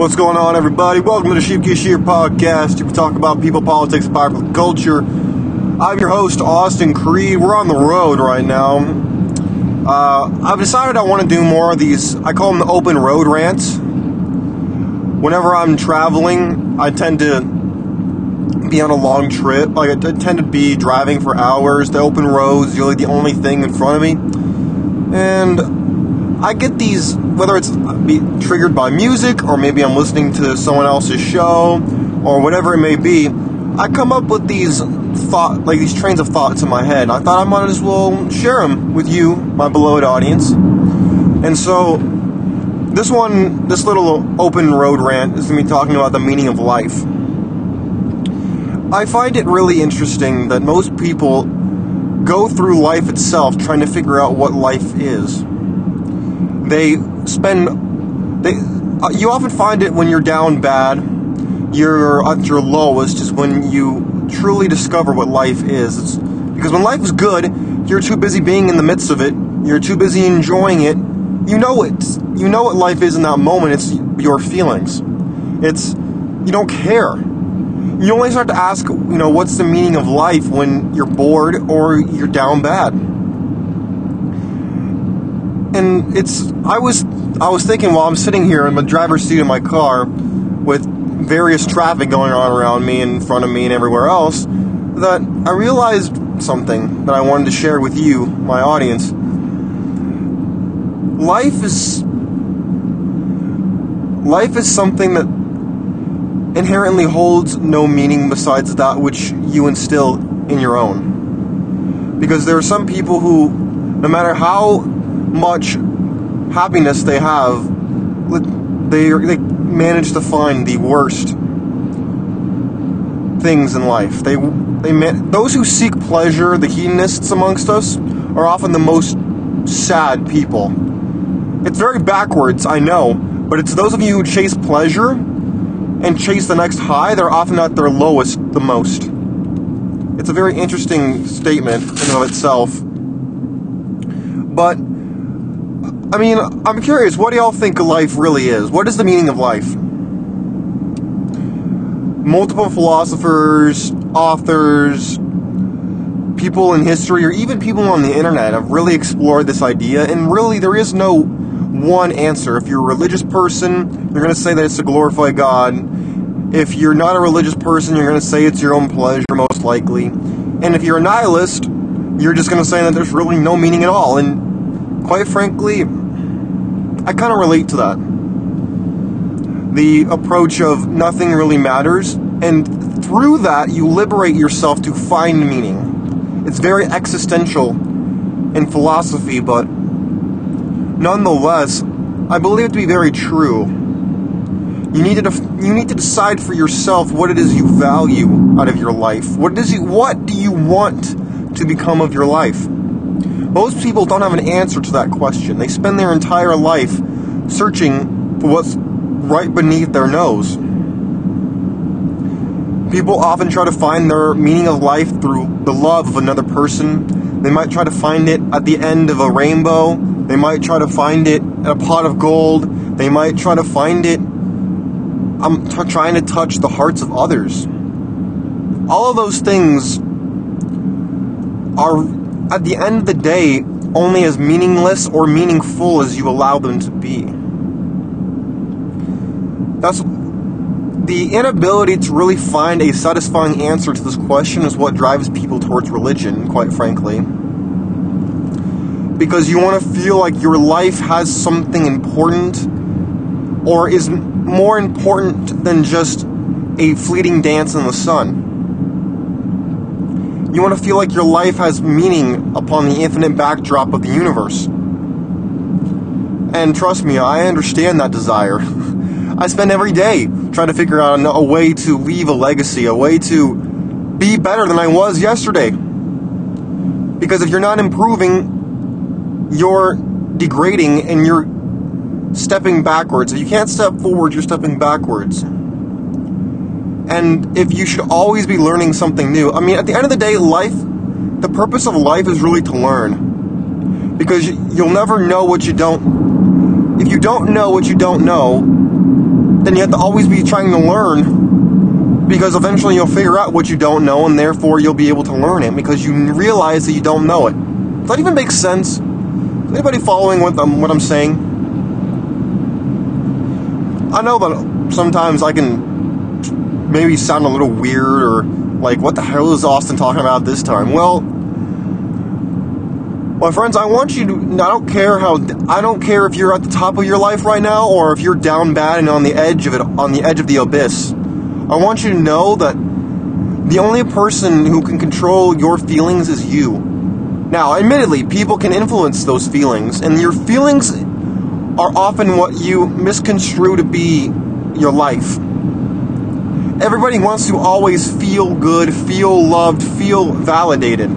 What's going on, everybody? Welcome to the Sheep Shear podcast. We talk about people, politics, popular culture. I'm your host, Austin Creed. We're on the road right now. Uh, I've decided I want to do more of these. I call them the open road rants. Whenever I'm traveling, I tend to be on a long trip. Like I tend to be driving for hours. The open roads usually the only thing in front of me, and I get these, whether it's uh, be triggered by music or maybe I'm listening to someone else's show or whatever it may be, I come up with these thought, like these trains of thoughts in my head. I thought I might as well share them with you, my beloved audience. And so, this one, this little open road rant is going to be talking about the meaning of life. I find it really interesting that most people go through life itself trying to figure out what life is they spend they uh, you often find it when you're down bad you're at your lowest is when you truly discover what life is. It's, because when life is good you're too busy being in the midst of it you're too busy enjoying it you know it you know what life is in that moment it's your feelings. It's you don't care. You only start to ask you know what's the meaning of life when you're bored or you're down bad and it's I was I was thinking while I'm sitting here in the driver's seat of my car with various traffic going on around me and in front of me and everywhere else that I realized something that I wanted to share with you, my audience. Life is life is something that inherently holds no meaning besides that which you instill in your own. Because there are some people who no matter how much happiness they have, they they manage to find the worst things in life. They they those who seek pleasure, the hedonists amongst us, are often the most sad people. It's very backwards, I know, but it's those of you who chase pleasure and chase the next high, they're often at their lowest the most. It's a very interesting statement in of itself. But I mean, I'm curious, what do y'all think life really is? What is the meaning of life? Multiple philosophers, authors, people in history, or even people on the internet have really explored this idea, and really there is no one answer. If you're a religious person, you're going to say that it's to glorify God. If you're not a religious person, you're going to say it's your own pleasure, most likely. And if you're a nihilist, you're just going to say that there's really no meaning at all. And quite frankly, I kind of relate to that. The approach of nothing really matters, and through that, you liberate yourself to find meaning. It's very existential in philosophy, but nonetheless, I believe it to be very true. You need to def- you need to decide for yourself what it is you value out of your life. What does you what do you want to become of your life? Most people don't have an answer to that question. They spend their entire life searching for what's right beneath their nose. People often try to find their meaning of life through the love of another person. They might try to find it at the end of a rainbow. They might try to find it in a pot of gold. They might try to find it I'm t- trying to touch the hearts of others. All of those things are at the end of the day, only as meaningless or meaningful as you allow them to be. That's the inability to really find a satisfying answer to this question is what drives people towards religion, quite frankly. Because you want to feel like your life has something important or is more important than just a fleeting dance in the sun. You want to feel like your life has meaning upon the infinite backdrop of the universe. And trust me, I understand that desire. I spend every day trying to figure out a way to leave a legacy, a way to be better than I was yesterday. Because if you're not improving, you're degrading and you're stepping backwards. If you can't step forward, you're stepping backwards and if you should always be learning something new. I mean, at the end of the day, life, the purpose of life is really to learn. Because you'll never know what you don't. If you don't know what you don't know, then you have to always be trying to learn because eventually you'll figure out what you don't know and therefore you'll be able to learn it because you realize that you don't know it. Does that even make sense? Is anybody following what I'm, what I'm saying? I know that sometimes I can maybe sound a little weird or like, what the hell is Austin talking about this time? Well, my friends, I want you to. I don't care how. I don't care if you're at the top of your life right now or if you're down bad and on the edge of it, on the edge of the abyss. I want you to know that the only person who can control your feelings is you. Now, admittedly, people can influence those feelings, and your feelings are often what you misconstrue to be your life. Everybody wants to always feel good, feel loved, feel validated.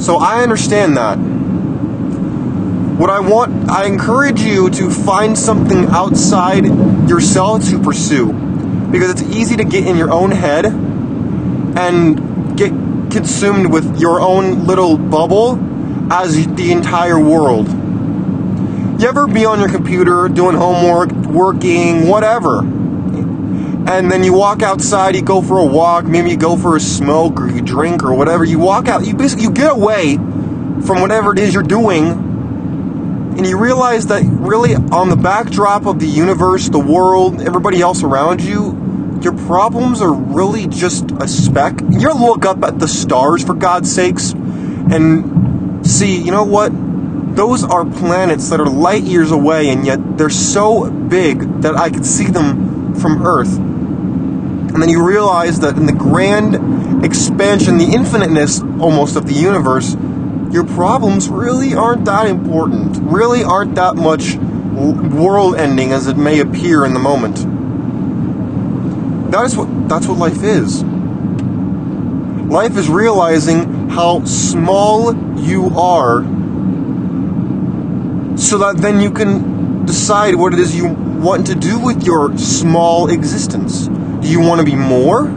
So I understand that. What I want, I encourage you to find something outside yourself to pursue. Because it's easy to get in your own head and get consumed with your own little bubble as the entire world. You ever be on your computer doing homework, working, whatever, and then you walk outside, you go for a walk, maybe you go for a smoke or you drink or whatever. You walk out, you basically you get away from whatever it is you're doing, and you realize that really on the backdrop of the universe, the world, everybody else around you, your problems are really just a speck. You look up at the stars for God's sakes and see, you know what? Those are planets that are light years away, and yet they're so big that I could see them from Earth. And then you realize that in the grand expansion, the infiniteness almost of the universe, your problems really aren't that important, really aren't that much world ending as it may appear in the moment. That is what that's what life is. Life is realizing how small you are so that then you can decide what it is you want to do with your small existence. Do you want to be more?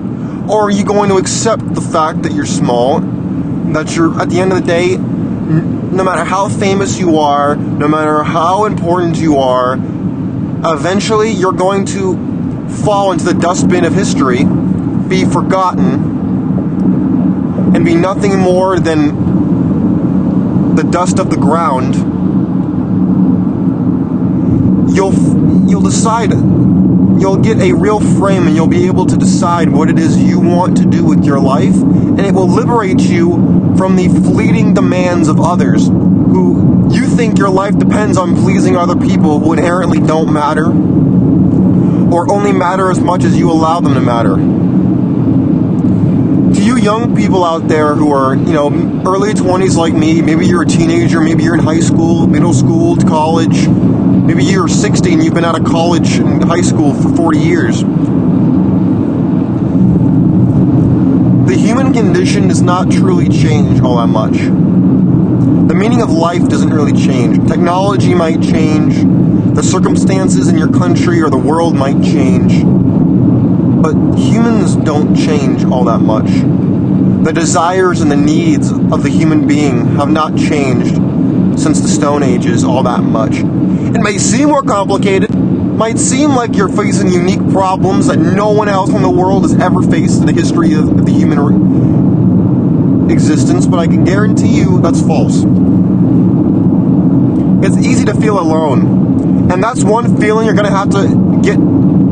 Or are you going to accept the fact that you're small, that you're, at the end of the day, no matter how famous you are, no matter how important you are, eventually you're going to fall into the dustbin of history, be forgotten, and be nothing more than the dust of the ground. You'll you'll decide you'll get a real frame and you'll be able to decide what it is you want to do with your life, and it will liberate you from the fleeting demands of others who you think your life depends on pleasing other people who inherently don't matter or only matter as much as you allow them to matter. To you young people out there who are, you know, early 20s like me, maybe you're a teenager, maybe you're in high school, middle school, college, Maybe you're 60 and you've been out of college and high school for 40 years. The human condition does not truly change all that much. The meaning of life doesn't really change. Technology might change, the circumstances in your country or the world might change, but humans don't change all that much. The desires and the needs of the human being have not changed since the Stone Ages all that much. It may seem more complicated, might seem like you're facing unique problems that no one else in the world has ever faced in the history of the human existence, but I can guarantee you that's false. It's easy to feel alone. And that's one feeling you're going to have to get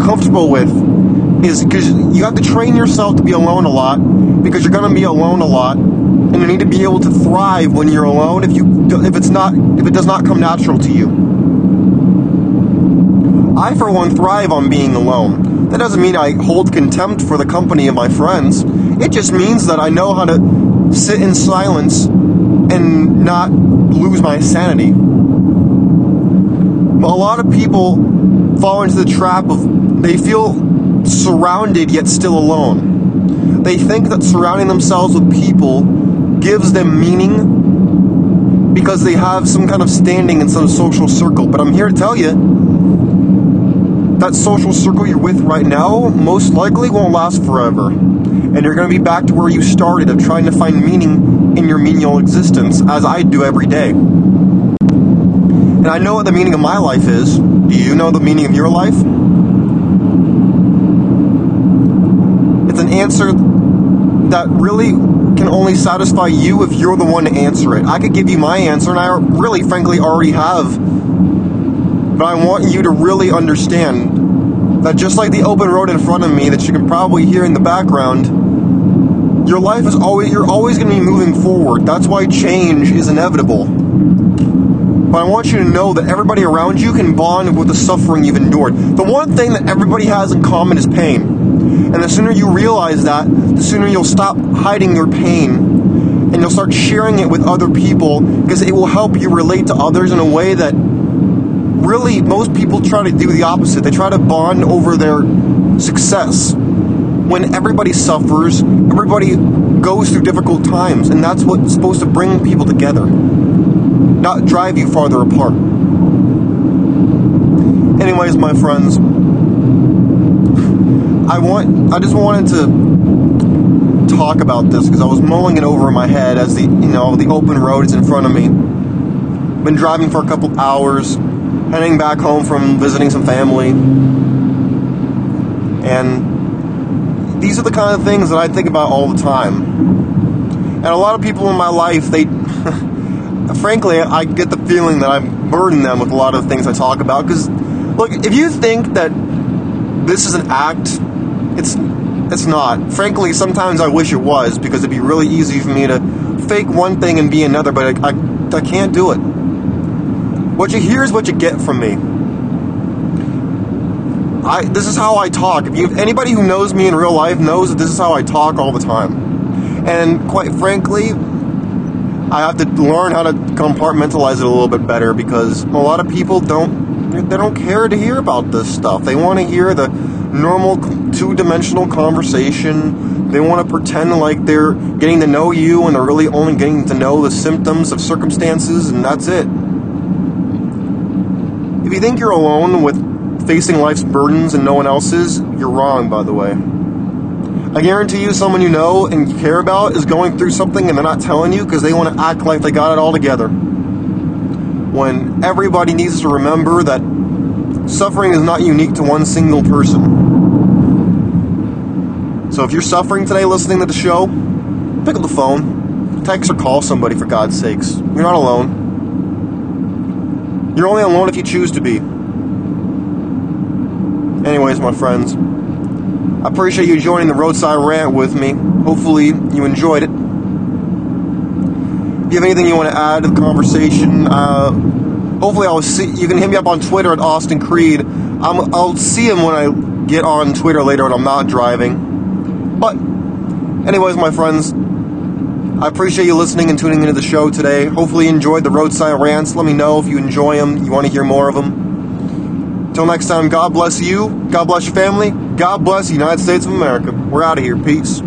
comfortable with is because you have to train yourself to be alone a lot because you're going to be alone a lot and you need to be able to thrive when you're alone if you if it's not if it does not come natural to you. I, for one, thrive on being alone. That doesn't mean I hold contempt for the company of my friends. It just means that I know how to sit in silence and not lose my sanity. A lot of people fall into the trap of they feel surrounded yet still alone. They think that surrounding themselves with people gives them meaning because they have some kind of standing in some social circle. But I'm here to tell you that social circle you're with right now most likely won't last forever. And you're going to be back to where you started of trying to find meaning in your menial existence, as I do every day. And I know what the meaning of my life is. Do you know the meaning of your life? It's an answer that really can only satisfy you if you're the one to answer it. I could give you my answer, and I really, frankly, already have but I want you to really understand that just like the open road in front of me that you can probably hear in the background, your life is always you're always going to be moving forward. That's why change is inevitable. But I want you to know that everybody around you can bond with the suffering you've endured. The one thing that everybody has in common is pain. And the sooner you realize that, the sooner you'll stop hiding your pain and you'll start sharing it with other people because it will help you relate to others in a way that really most people try to do the opposite. They try to bond over their success. When everybody suffers, everybody goes through difficult times, and that's what's supposed to bring people together not drive you farther apart. Anyways, my friends, I want I just wanted to talk about this because I was mulling it over in my head as the you know the open road is in front of me. Been driving for a couple hours, heading back home from visiting some family. And these are the kind of things that I think about all the time. And a lot of people in my life, they frankly, I get the feeling that I burden them with a lot of things I talk about. Because, look, if you think that this is an act, it's it's not. Frankly, sometimes I wish it was because it'd be really easy for me to fake one thing and be another, but I, I, I can't do it. What you hear is what you get from me. I, this is how I talk. If, you, anybody who knows me in real life knows that this is how I talk all the time. And quite frankly, I have to learn how to compartmentalize it a little bit better because a lot of people don't they don't care to hear about this stuff. They want to hear the normal two-dimensional conversation. They want to pretend like they're getting to know you and they're really only getting to know the symptoms of circumstances and that's it. If you think you're alone with facing life's burdens and no one else's, you're wrong by the way. I guarantee you, someone you know and you care about is going through something and they're not telling you because they want to act like they got it all together. When everybody needs to remember that suffering is not unique to one single person. So if you're suffering today listening to the show, pick up the phone, text or call somebody for God's sakes. You're not alone. You're only alone if you choose to be. Anyways, my friends. I appreciate you joining the roadside rant with me. Hopefully, you enjoyed it. If you have anything you want to add to the conversation, uh, hopefully I'll see. You can hit me up on Twitter at Austin Creed. i will see him when I get on Twitter later when I'm not driving. But, anyways, my friends, I appreciate you listening and tuning into the show today. Hopefully, you enjoyed the roadside rants. Let me know if you enjoy them. You want to hear more of them. Until next time, God bless you. God bless your family. God bless the United States of America. We're out of here. Peace.